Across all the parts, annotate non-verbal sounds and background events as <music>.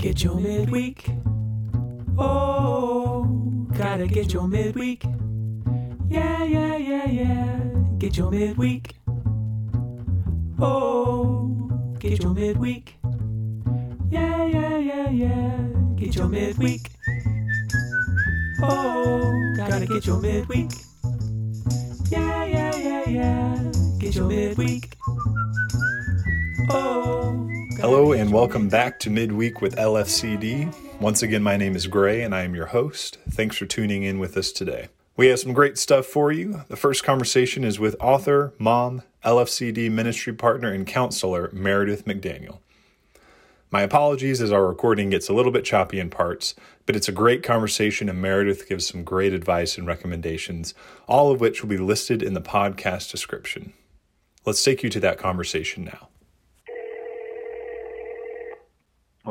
Get your midweek. Oh, gotta get your midweek. Yeah, yeah, yeah, yeah. Get your midweek. Oh, get your midweek. Yeah, yeah, yeah, yeah. Get your midweek. Oh, gotta get your midweek. Yeah, yeah, yeah, yeah. Get your midweek. Oh. Hello and welcome back to Midweek with LFCD. Once again, my name is Gray and I am your host. Thanks for tuning in with us today. We have some great stuff for you. The first conversation is with author, mom, LFCD ministry partner, and counselor Meredith McDaniel. My apologies as our recording gets a little bit choppy in parts, but it's a great conversation and Meredith gives some great advice and recommendations, all of which will be listed in the podcast description. Let's take you to that conversation now.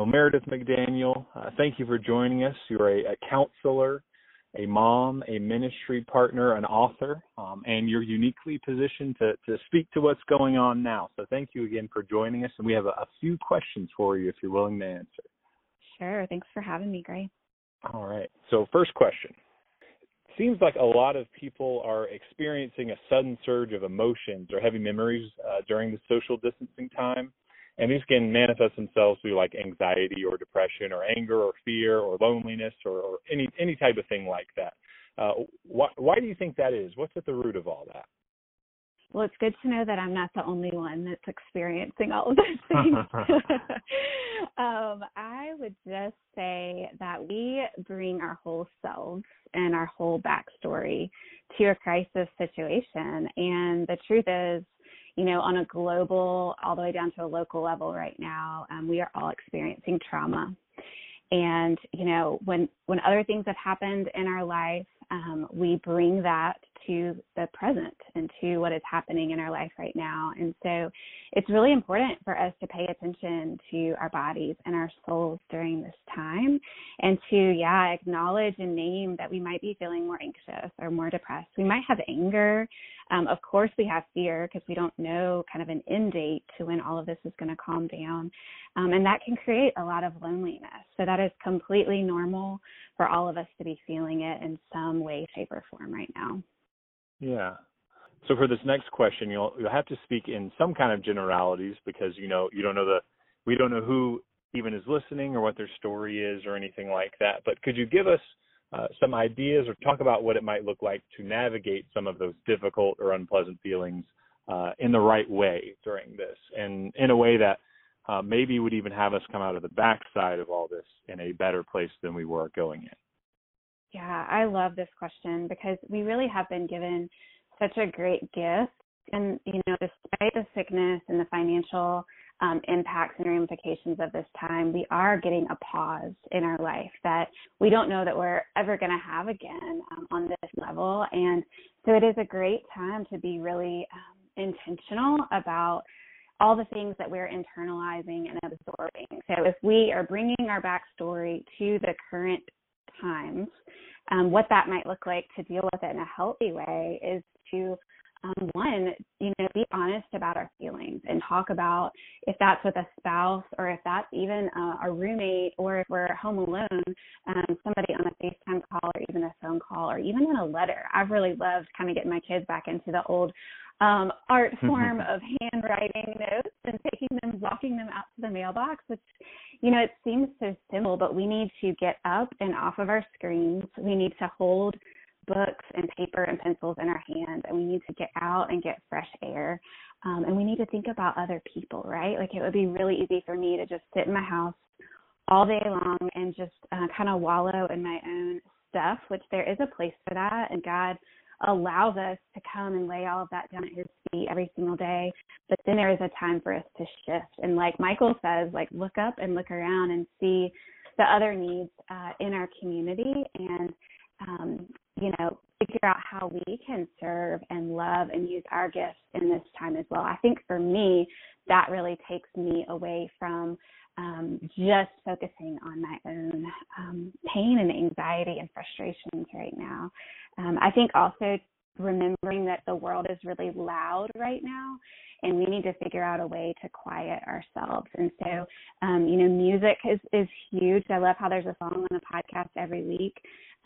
Well, Meredith McDaniel, uh, thank you for joining us. You're a, a counselor, a mom, a ministry partner, an author, um, and you're uniquely positioned to, to speak to what's going on now. So thank you again for joining us. And we have a, a few questions for you if you're willing to answer. Sure. Thanks for having me, Gray. All right. So, first question. Seems like a lot of people are experiencing a sudden surge of emotions or heavy memories uh, during the social distancing time. And these can manifest themselves through like anxiety or depression or anger or fear or loneliness or, or any any type of thing like that. Uh, why, why do you think that is? What's at the root of all that? Well, it's good to know that I'm not the only one that's experiencing all of those <laughs> things. <laughs> um, I would just say that we bring our whole selves and our whole backstory to a crisis situation. And the truth is, you know, on a global, all the way down to a local level right now, um, we are all experiencing trauma. And you know, when when other things have happened in our life, um, we bring that to the present and to what is happening in our life right now. And so, it's really important for us to pay attention to our bodies and our souls during this time, and to yeah, acknowledge and name that we might be feeling more anxious or more depressed. We might have anger. Um, of course, we have fear because we don't know kind of an end date to when all of this is going to calm down. Um, and that can create a lot of loneliness. So that is completely normal for all of us to be feeling it in some way, shape, or form right now. Yeah. So for this next question, you'll you'll have to speak in some kind of generalities because you know you don't know the we don't know who even is listening or what their story is or anything like that. But could you give us uh, some ideas or talk about what it might look like to navigate some of those difficult or unpleasant feelings uh, in the right way during this, and in a way that uh, maybe would even have us come out of the backside of all this in a better place than we were going in. Yeah, I love this question because we really have been given such a great gift. And, you know, despite the sickness and the financial um, impacts and ramifications of this time, we are getting a pause in our life that we don't know that we're ever going to have again um, on this level. And so it is a great time to be really um, intentional about all the things that we're internalizing and absorbing. So if we are bringing our backstory to the current times, um, what that might look like to deal with it in a healthy way is to um, one, you know, be honest about our feelings and talk about if that's with a spouse or if that's even a, a roommate or if we're home alone, um, somebody on a FaceTime call or even a phone call or even in a letter. I've really loved kind of getting my kids back into the old um, art <laughs> form of handwriting notes and taking them, walking them out to the mailbox, which, you know, it seems so simple, but we need to get up and off of our screens. We need to hold books and paper and pencils in our hands and we need to get out and get fresh air um, and we need to think about other people right like it would be really easy for me to just sit in my house all day long and just uh, kind of wallow in my own stuff which there is a place for that and god allows us to come and lay all of that down at his feet every single day but then there is a time for us to shift and like michael says like look up and look around and see the other needs uh, in our community and um, you know, figure out how we can serve and love and use our gifts in this time as well. I think for me, that really takes me away from um, just focusing on my own um, pain and anxiety and frustrations right now. Um, I think also remembering that the world is really loud right now and we need to figure out a way to quiet ourselves. And so, um, you know, music is, is huge. I love how there's a song on the podcast every week.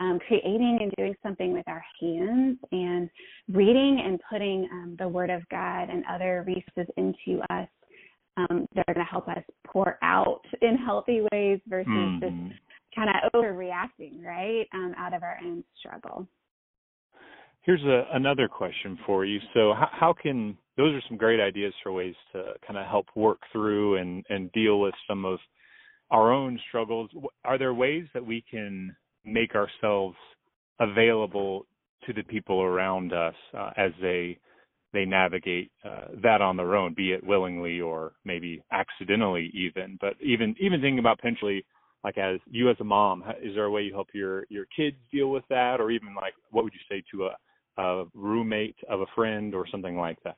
Um, creating and doing something with our hands and reading and putting um, the Word of God and other resources into us um, that are going to help us pour out in healthy ways versus mm-hmm. just kind of overreacting, right, um, out of our own struggle. Here's a, another question for you. So, how, how, can those are some great ideas for ways to kind of help work through and, and deal with some of our own struggles? Are there ways that we can make ourselves available to the people around us uh, as they they navigate uh, that on their own, be it willingly or maybe accidentally, even? But even even thinking about potentially like as you as a mom, is there a way you help your your kids deal with that, or even like what would you say to a a roommate of a friend or something like that?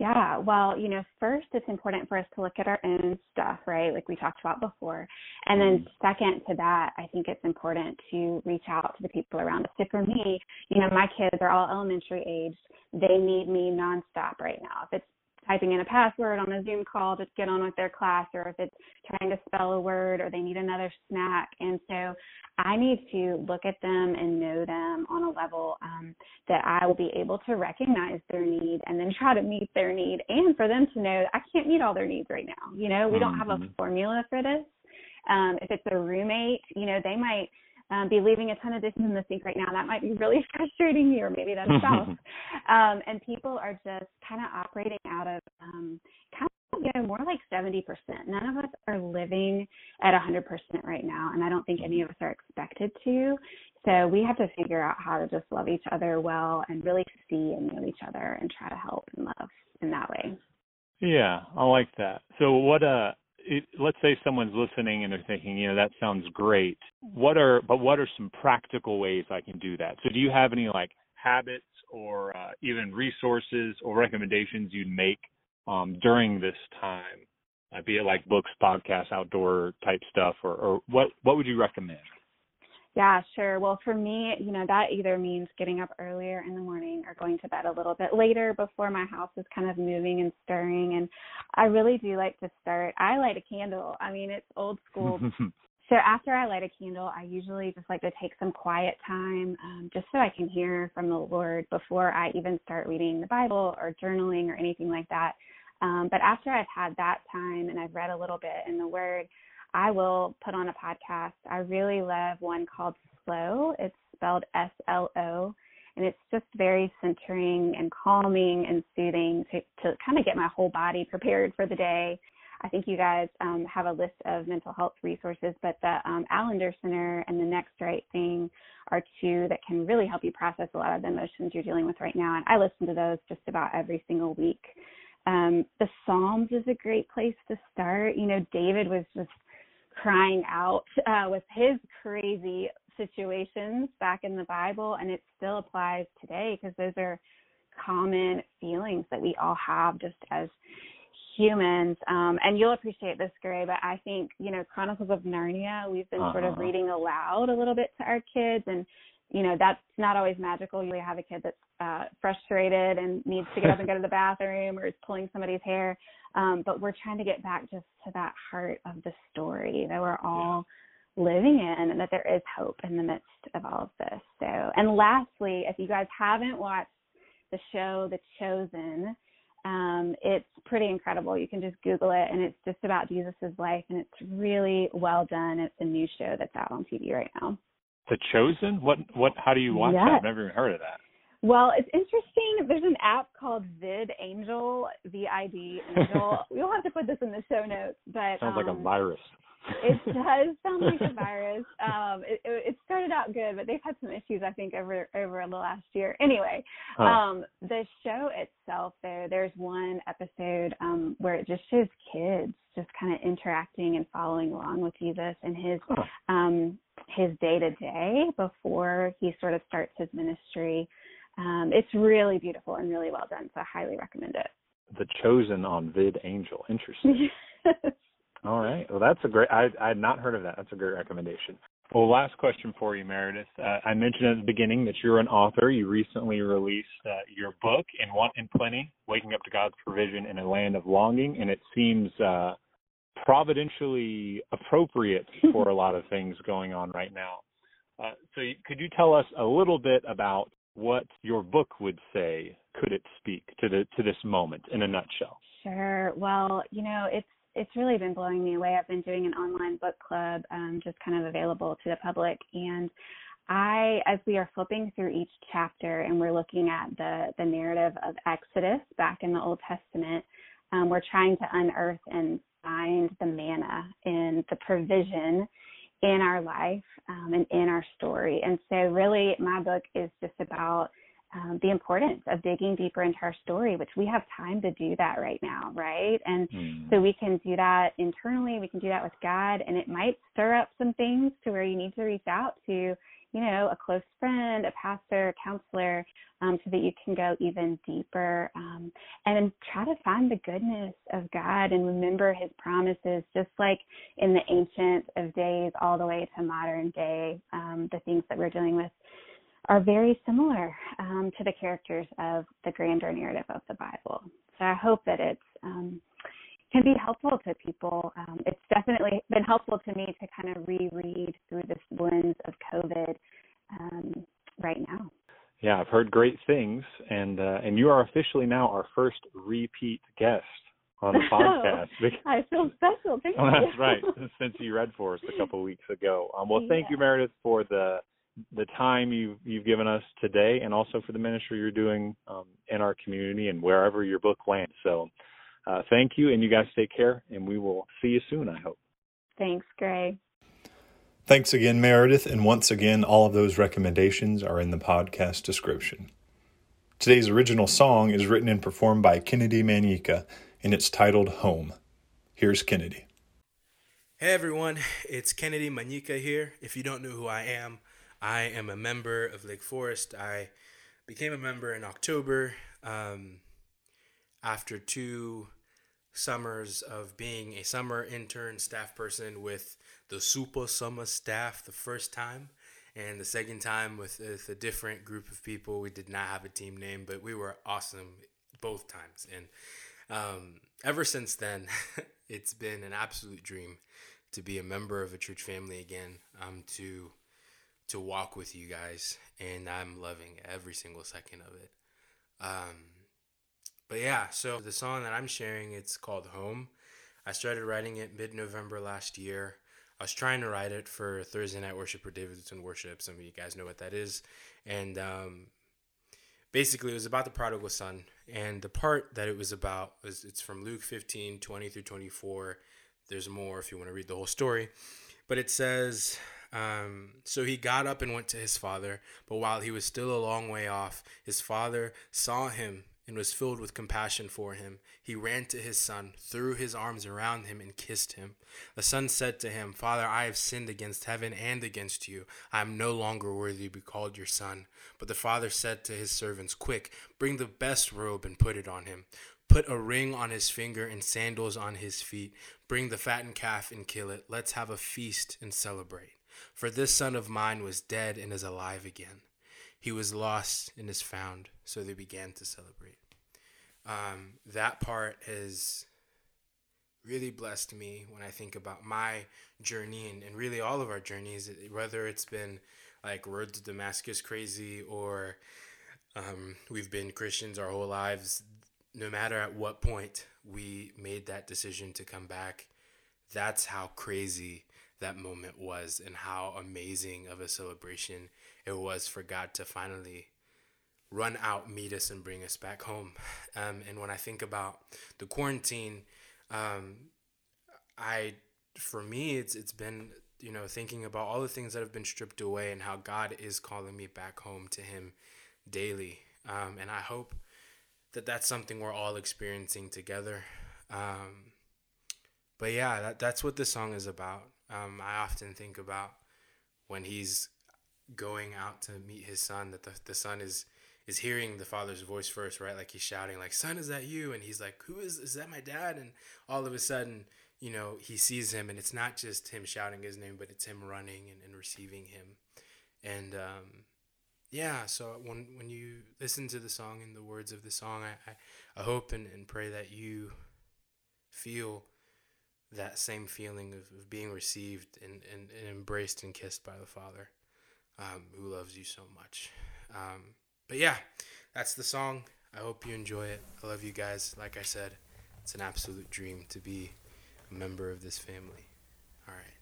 Yeah, well, you know, first it's important for us to look at our own stuff, right? Like we talked about before. And then mm-hmm. second to that, I think it's important to reach out to the people around us. So for me, you know, my kids are all elementary aged. They need me nonstop right now. If it's typing in a password on a Zoom call to get on with their class, or if it's trying to spell a word, or they need another snack. And so I need to look at them and know them on a level um, that I will be able to recognize their need and then try to meet their need, and for them to know I can't meet all their needs right now. You know, we mm-hmm. don't have a mm-hmm. formula for this. Um, if it's a roommate, you know, they might um, be leaving a ton of dishes in the sink right now. That might be really <laughs> frustrating you, or maybe that's spouse. <laughs> um, and people are just kind of operating out of um, kind of you know more like seventy percent. None of us are living at a hundred percent right now, and I don't think any of us are expected to. So we have to figure out how to just love each other well and really see and know each other and try to help and love in that way. Yeah, I like that. So what uh it, let's say someone's listening and they're thinking, you know, that sounds great. What are, but what are some practical ways I can do that? So, do you have any like habits or uh, even resources or recommendations you'd make um, during this time, uh, be it like books, podcasts, outdoor type stuff, or, or what what would you recommend? Yeah, sure. Well, for me, you know, that either means getting up earlier in the morning or going to bed a little bit later before my house is kind of moving and stirring. And I really do like to start. I light a candle. I mean, it's old school. <laughs> so after I light a candle, I usually just like to take some quiet time um, just so I can hear from the Lord before I even start reading the Bible or journaling or anything like that. Um, but after I've had that time and I've read a little bit in the Word, I will put on a podcast. I really love one called Slow. It's spelled S L O. And it's just very centering and calming and soothing to, to kind of get my whole body prepared for the day. I think you guys um, have a list of mental health resources, but the um, Allender Center and the Next Right Thing are two that can really help you process a lot of the emotions you're dealing with right now. And I listen to those just about every single week. Um, the Psalms is a great place to start. You know, David was just crying out uh, with his crazy situations back in the Bible, and it still applies today because those are common feelings that we all have just as humans. Um, and you'll appreciate this, Gray, but I think, you know, Chronicles of Narnia, we've been uh-huh. sort of uh-huh. reading aloud a little bit to our kids, and you know that's not always magical. You have a kid that's uh, frustrated and needs to get up and go to the <laughs> bathroom, or is pulling somebody's hair. Um, but we're trying to get back just to that heart of the story that we're all yeah. living in, and that there is hope in the midst of all of this. So, and lastly, if you guys haven't watched the show The Chosen, um, it's pretty incredible. You can just Google it, and it's just about Jesus's life, and it's really well done. It's a new show that's out on TV right now. The Chosen? What? What? How do you watch yes. that? I've never even heard of that. Well, it's interesting. There's an app called VidAngel, V I D Angel. <laughs> we'll have to put this in the show notes, but sounds um, like a um, virus. it <laughs> does sound like a virus. Um, it, it started out good, but they've had some issues, I think, over over the last year. Anyway, huh. um, the show itself, though, there's one episode um, where it just shows kids just kind of interacting and following along with Jesus and his huh. um, his day to day before he sort of starts his ministry. Um, it's really beautiful and really well done, so I highly recommend it. The Chosen on VidAngel. Interesting. <laughs> All right. Well, that's a great. I I had not heard of that. That's a great recommendation. Well, last question for you, Meredith. Uh, I mentioned at the beginning that you're an author. You recently released uh, your book, In Want and Plenty Waking Up to God's Provision in a Land of Longing, and it seems uh, providentially appropriate <laughs> for a lot of things going on right now. Uh, so, you, could you tell us a little bit about what your book would say? Could it speak to the to this moment in a nutshell? Sure. Well, you know, it's it's really been blowing me away. I've been doing an online book club, um, just kind of available to the public, and I, as we are flipping through each chapter and we're looking at the the narrative of Exodus back in the Old Testament, um, we're trying to unearth and find the manna and the provision in our life um, and in our story. And so, really, my book is just about um, the importance of digging deeper into our story, which we have time to do that right now, right? And mm. so we can do that internally, we can do that with God, and it might stir up some things to where you need to reach out to, you know, a close friend, a pastor, a counselor, um, so that you can go even deeper um, and try to find the goodness of God and remember His promises, just like in the ancient of days all the way to modern day, um, the things that we're dealing with are very similar um, to the characters of the grander narrative of the Bible. So I hope that it's um, can be helpful to people. Um, it's definitely been helpful to me to kind of reread through this lens of COVID um, right now. Yeah, I've heard great things, and uh, and you are officially now our first repeat guest on the <laughs> podcast. I feel special. Thank you. That's right. Since you read for us a couple of <laughs> weeks ago. Um, well, thank yeah. you, Meredith, for the the time you've you've given us today, and also for the ministry you're doing um, in our community and wherever your book lands. So, uh, thank you, and you guys take care, and we will see you soon. I hope. Thanks, Gray. Thanks again, Meredith, and once again, all of those recommendations are in the podcast description. Today's original song is written and performed by Kennedy Manyika, and it's titled "Home." Here's Kennedy. Hey everyone, it's Kennedy Manyika here. If you don't know who I am, I am a member of Lake Forest. I became a member in October um, after two summers of being a summer intern staff person with the Super Summer staff the first time. And the second time with, with a different group of people. We did not have a team name, but we were awesome both times. And um, ever since then, <laughs> it's been an absolute dream to be a member of a church family again, um, to to walk with you guys, and I'm loving every single second of it. Um, but yeah, so the song that I'm sharing, it's called Home. I started writing it mid-November last year. I was trying to write it for Thursday Night Worship or Davidson Worship. Some of you guys know what that is, and um, basically it was about the prodigal son. And the part that it was about was it's from Luke 15, 20 through 24. There's more if you want to read the whole story, but it says um, so he got up and went to his father. But while he was still a long way off, his father saw him and was filled with compassion for him. He ran to his son, threw his arms around him, and kissed him. The son said to him, Father, I have sinned against heaven and against you. I am no longer worthy to be called your son. But the father said to his servants, Quick, bring the best robe and put it on him. Put a ring on his finger and sandals on his feet. Bring the fattened calf and kill it. Let's have a feast and celebrate. For this son of mine was dead and is alive again. He was lost and is found. So they began to celebrate. Um, that part has really blessed me when I think about my journey and, and really all of our journeys, whether it's been like Road to Damascus crazy or um, we've been Christians our whole lives. No matter at what point we made that decision to come back, that's how crazy that moment was and how amazing of a celebration it was for God to finally run out, meet us, and bring us back home. Um, and when I think about the quarantine, um, I, for me, it's it's been you know thinking about all the things that have been stripped away and how God is calling me back home to Him daily. Um, and I hope that that's something we're all experiencing together. Um, but yeah, that, that's what this song is about. Um, I often think about when he's going out to meet his son that the, the son is is hearing the father's voice first right like he's shouting like son is that you and he's like who is is that my dad and all of a sudden you know, he sees him, and it's not just him shouting his name, but it's him running and, and receiving him. And um, yeah, so when when you listen to the song and the words of the song, I, I, I hope and, and pray that you feel that same feeling of, of being received and, and, and embraced and kissed by the Father um, who loves you so much. Um, but yeah, that's the song. I hope you enjoy it. I love you guys. Like I said, it's an absolute dream to be a member of this family. All right.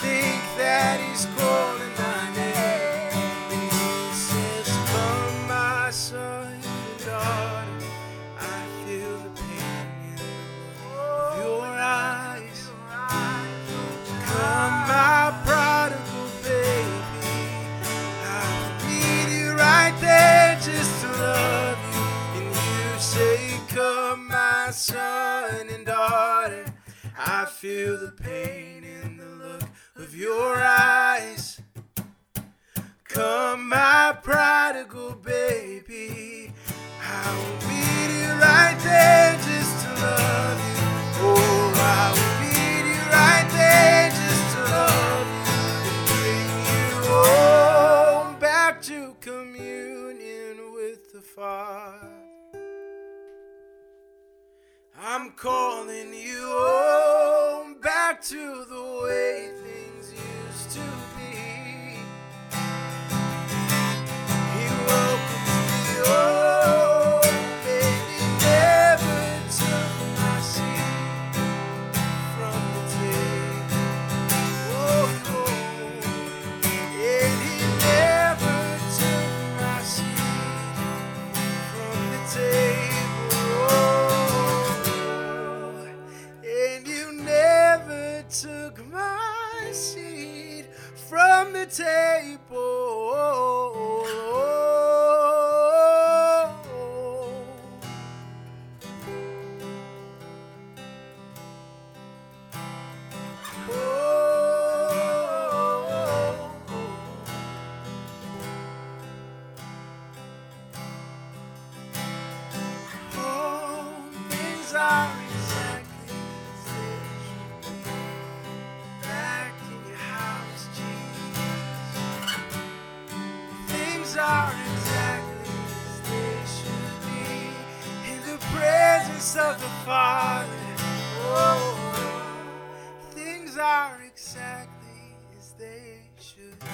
Think that He's calling Come, my prodigal baby. I will meet you right there table. As they should be.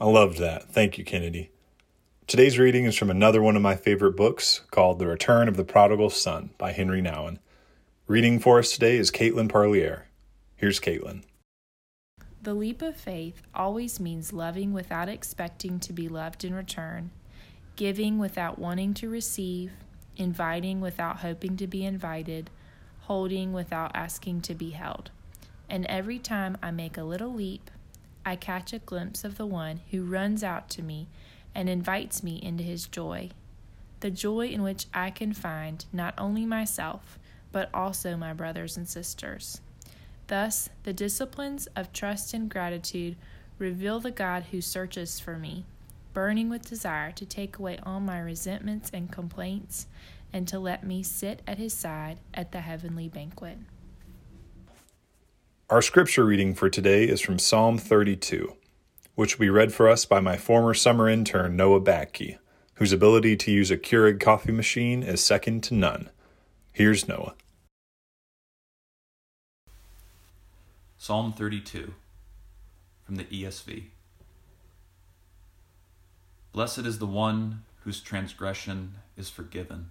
I loved that. Thank you, Kennedy. Today's reading is from another one of my favorite books called The Return of the Prodigal Son by Henri Nouwen. Reading for us today is Caitlin Parlier. Here's Caitlin. The leap of faith always means loving without expecting to be loved in return, giving without wanting to receive, inviting without hoping to be invited, holding without asking to be held. And every time I make a little leap, I catch a glimpse of the one who runs out to me and invites me into his joy. The joy in which I can find not only myself, but also my brothers and sisters. Thus, the disciplines of trust and gratitude reveal the God who searches for me, burning with desire to take away all my resentments and complaints, and to let me sit at his side at the heavenly banquet. Our scripture reading for today is from Psalm 32, which will be read for us by my former summer intern, Noah Batke, whose ability to use a Keurig coffee machine is second to none. Here's Noah. Psalm 32 from the ESV. Blessed is the one whose transgression is forgiven,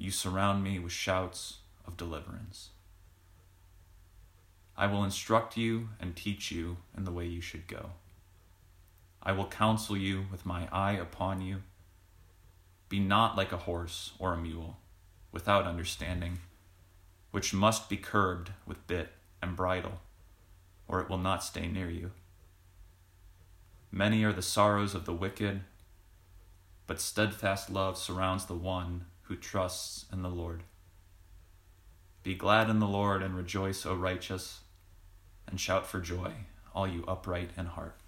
You surround me with shouts of deliverance. I will instruct you and teach you in the way you should go. I will counsel you with my eye upon you. Be not like a horse or a mule, without understanding, which must be curbed with bit and bridle, or it will not stay near you. Many are the sorrows of the wicked, but steadfast love surrounds the one who trusts in the Lord. Be glad in the Lord and rejoice, O righteous, and shout for joy, all you upright in heart.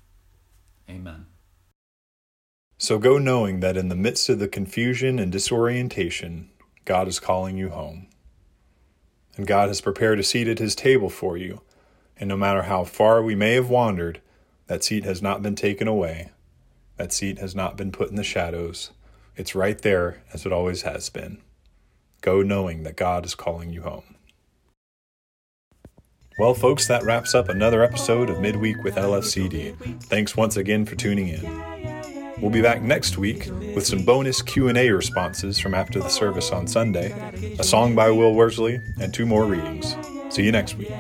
Amen. So go knowing that in the midst of the confusion and disorientation, God is calling you home. And God has prepared a seat at his table for you. And no matter how far we may have wandered, that seat has not been taken away. That seat has not been put in the shadows. It's right there as it always has been. Go knowing that God is calling you home. Well, folks, that wraps up another episode of Midweek with LFCD. Thanks once again for tuning in. We'll be back next week with some bonus Q&A responses from after the service on Sunday, a song by Will Worsley, and two more readings. See you next week.